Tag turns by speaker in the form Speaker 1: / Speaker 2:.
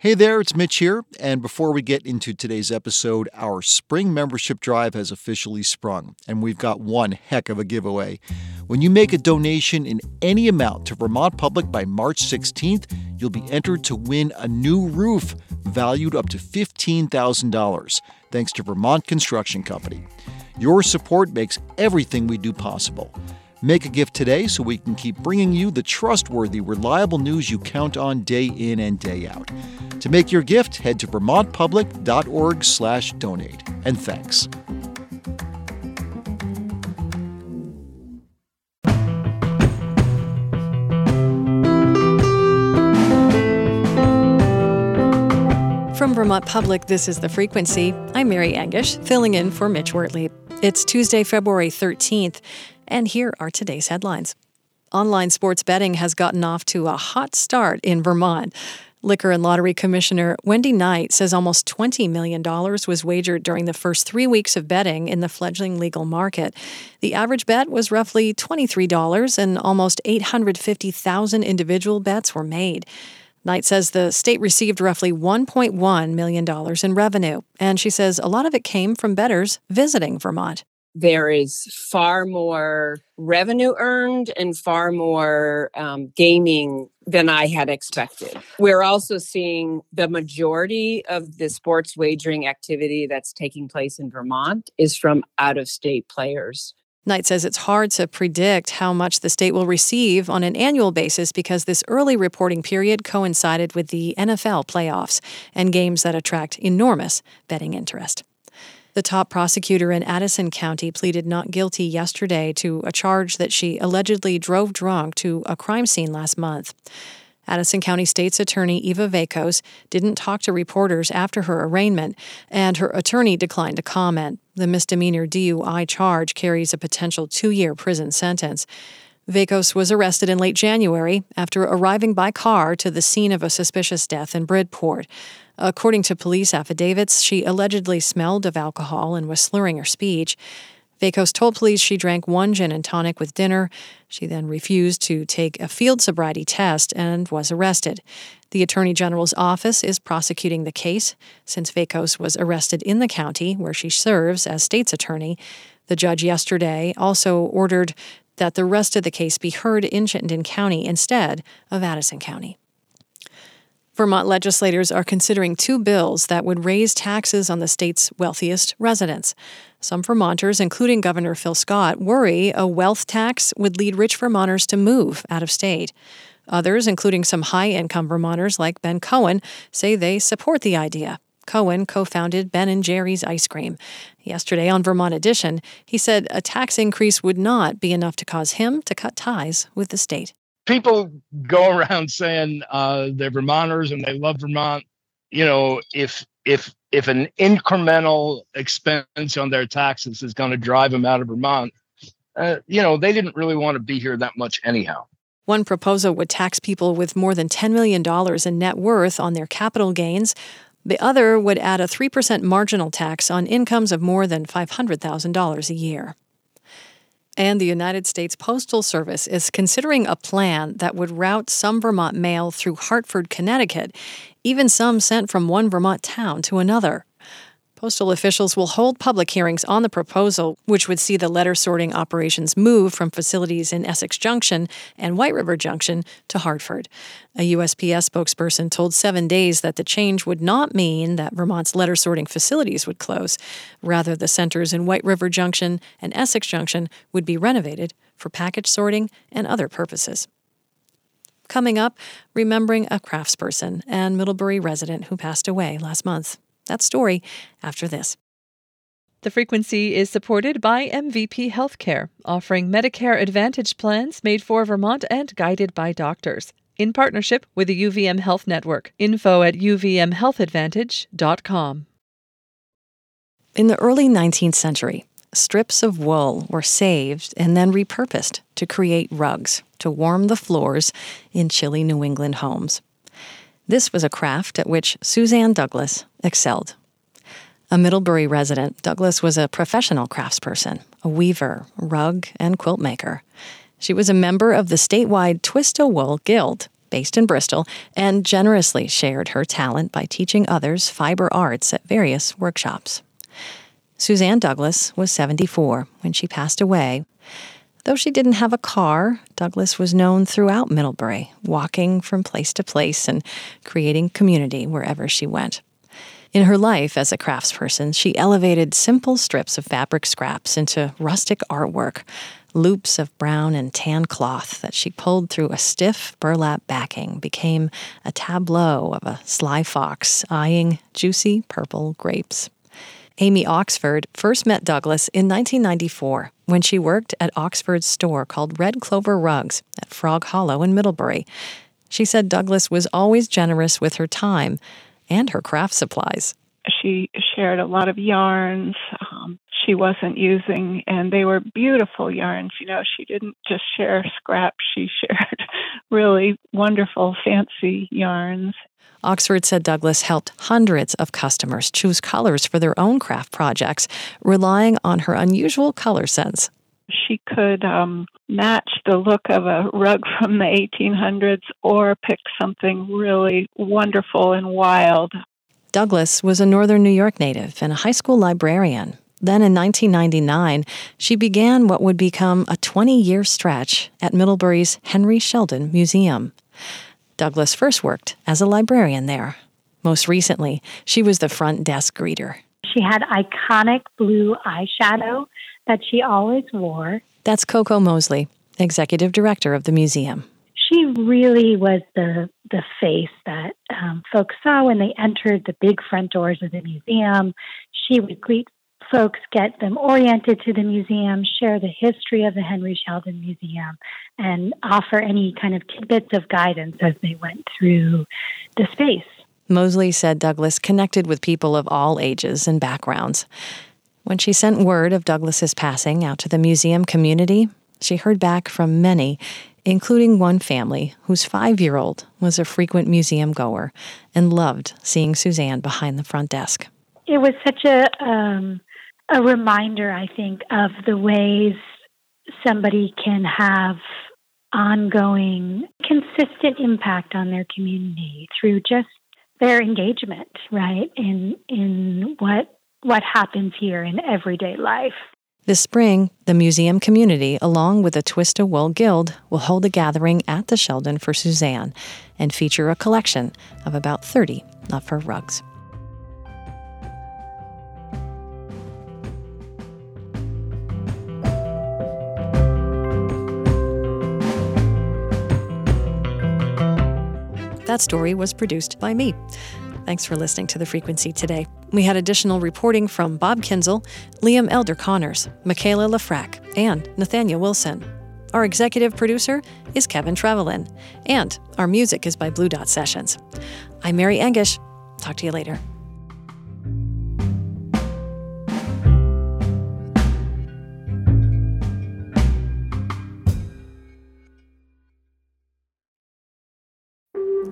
Speaker 1: Hey there, it's Mitch here. And before we get into today's episode, our spring membership drive has officially sprung, and we've got one heck of a giveaway. When you make a donation in any amount to Vermont Public by March 16th, you'll be entered to win a new roof valued up to $15,000, thanks to Vermont Construction Company. Your support makes everything we do possible. Make a gift today so we can keep bringing you the trustworthy, reliable news you count on day in and day out. To make your gift, head to vermontpublic.org/donate. And thanks.
Speaker 2: From Vermont Public, this is The Frequency. I'm Mary Engisch, filling in for Mitch Wertlieb. It's Tuesday, February 13th. And here are today's headlines. Online sports betting has gotten off to a hot start in Vermont. Liquor and Lottery Commissioner Wendy Knight says almost $20 million was wagered during the first three weeks of betting in the fledgling legal market. The average bet was roughly $23, and almost 850,000 individual bets were made. Knight says the state received roughly $1.1 million in revenue, and she says a lot of it came from bettors visiting Vermont
Speaker 3: there is far more revenue earned and far more um, gaming than I had expected. We're also seeing the majority of the sports wagering activity that's taking place in Vermont is from out of state players.
Speaker 2: Knight says it's hard to predict how much the state will receive on an annual basis because this early reporting period coincided with the NFL playoffs and games that attract enormous betting interest. The top prosecutor in Addison County pleaded not guilty yesterday to a charge that she allegedly drove drunk to a crime scene last month. Addison County State's Attorney Eva Vekos didn't talk to reporters after her arraignment, and her attorney declined to comment. The misdemeanor DUI charge carries a potential two year prison sentence. Vekos was arrested in late January after arriving by car to the scene of a suspicious death in Bridport. According to police affidavits, she allegedly smelled of alcohol and was slurring her speech. Vekos told police she drank one gin and tonic with dinner. She then refused to take a field sobriety test and was arrested. The Attorney General's office is prosecuting the case since Vekos was arrested in the county where she serves as state's attorney. The judge yesterday also ordered that the rest of the case be heard in Chittenden County instead of Addison County. Vermont legislators are considering two bills that would raise taxes on the state's wealthiest residents. Some Vermonters, including Governor Phil Scott, worry a wealth tax would lead rich Vermonters to move out of state. Others, including some high income Vermonters like Ben Cohen, say they support the idea. Cohen co founded Ben and Jerry's Ice Cream. Yesterday on Vermont Edition, he said a tax increase would not be enough to cause him to cut ties with the state
Speaker 4: people go around saying uh, they're Vermonters and they love Vermont. You know, if if if an incremental expense on their taxes is going to drive them out of Vermont, uh, you know, they didn't really want to be here that much anyhow.
Speaker 2: One proposal would tax people with more than $10 million in net worth on their capital gains. The other would add a 3% marginal tax on incomes of more than $500,000 a year. And the United States Postal Service is considering a plan that would route some Vermont mail through Hartford, Connecticut, even some sent from one Vermont town to another. Postal officials will hold public hearings on the proposal, which would see the letter sorting operations move from facilities in Essex Junction and White River Junction to Hartford. A USPS spokesperson told Seven Days that the change would not mean that Vermont's letter sorting facilities would close. Rather, the centers in White River Junction and Essex Junction would be renovated for package sorting and other purposes. Coming up, remembering a craftsperson and Middlebury resident who passed away last month. That story after this.
Speaker 5: The frequency is supported by MVP Healthcare, offering Medicare Advantage plans made for Vermont and guided by doctors. In partnership with the UVM Health Network. Info at uvmhealthadvantage.com.
Speaker 2: In the early 19th century, strips of wool were saved and then repurposed to create rugs to warm the floors in chilly New England homes. This was a craft at which Suzanne Douglas excelled. A Middlebury resident, Douglas was a professional craftsperson, a weaver, rug, and quilt maker. She was a member of the statewide Twist o' Wool Guild, based in Bristol, and generously shared her talent by teaching others fiber arts at various workshops. Suzanne Douglas was 74 when she passed away. Though she didn't have a car, Douglas was known throughout Middlebury, walking from place to place and creating community wherever she went. In her life as a craftsperson, she elevated simple strips of fabric scraps into rustic artwork, loops of brown and tan cloth that she pulled through a stiff burlap backing became a tableau of a sly fox eyeing juicy purple grapes. Amy Oxford first met Douglas in 1994 when she worked at Oxford's store called Red Clover Rugs at Frog Hollow in Middlebury. She said Douglas was always generous with her time and her craft supplies.
Speaker 6: She shared a lot of yarns um, she wasn't using, and they were beautiful yarns. You know, she didn't just share scraps, she shared really wonderful, fancy yarns.
Speaker 2: Oxford said Douglas helped hundreds of customers choose colors for their own craft projects, relying on her unusual color sense.
Speaker 6: She could um, match the look of a rug from the 1800s or pick something really wonderful and wild.
Speaker 2: Douglas was a northern New York native and a high school librarian. Then in 1999, she began what would become a 20 year stretch at Middlebury's Henry Sheldon Museum. Douglas first worked as a librarian there. Most recently, she was the front desk greeter.
Speaker 7: She had iconic blue eyeshadow that she always wore.
Speaker 2: That's Coco Mosley, executive director of the museum.
Speaker 7: She really was the the face that um, folks saw when they entered the big front doors of the museum. She would greet folks, get them oriented to the museum, share the history of the Henry Sheldon Museum, and offer any kind of tidbits of guidance as they went through the space.
Speaker 2: Mosley said Douglas connected with people of all ages and backgrounds. When she sent word of Douglas's passing out to the museum community, she heard back from many, including one family whose five year old was a frequent museum goer and loved seeing Suzanne behind the front desk.
Speaker 7: It was such a um, a reminder, I think, of the ways somebody can have ongoing, consistent impact on their community through just their engagement, right? In in what what happens here in everyday life.
Speaker 2: This spring, the museum community, along with the Twist o' Wool Guild, will hold a gathering at the Sheldon for Suzanne and feature a collection of about 30 of her rugs. That story was produced by me. Thanks for listening to The Frequency today. We had additional reporting from Bob Kinzel, Liam Elder Connors, Michaela Lafrac, and Nathaniel Wilson. Our executive producer is Kevin Trevellyan, and our music is by Blue Dot Sessions. I'm Mary Engisch. Talk to you later.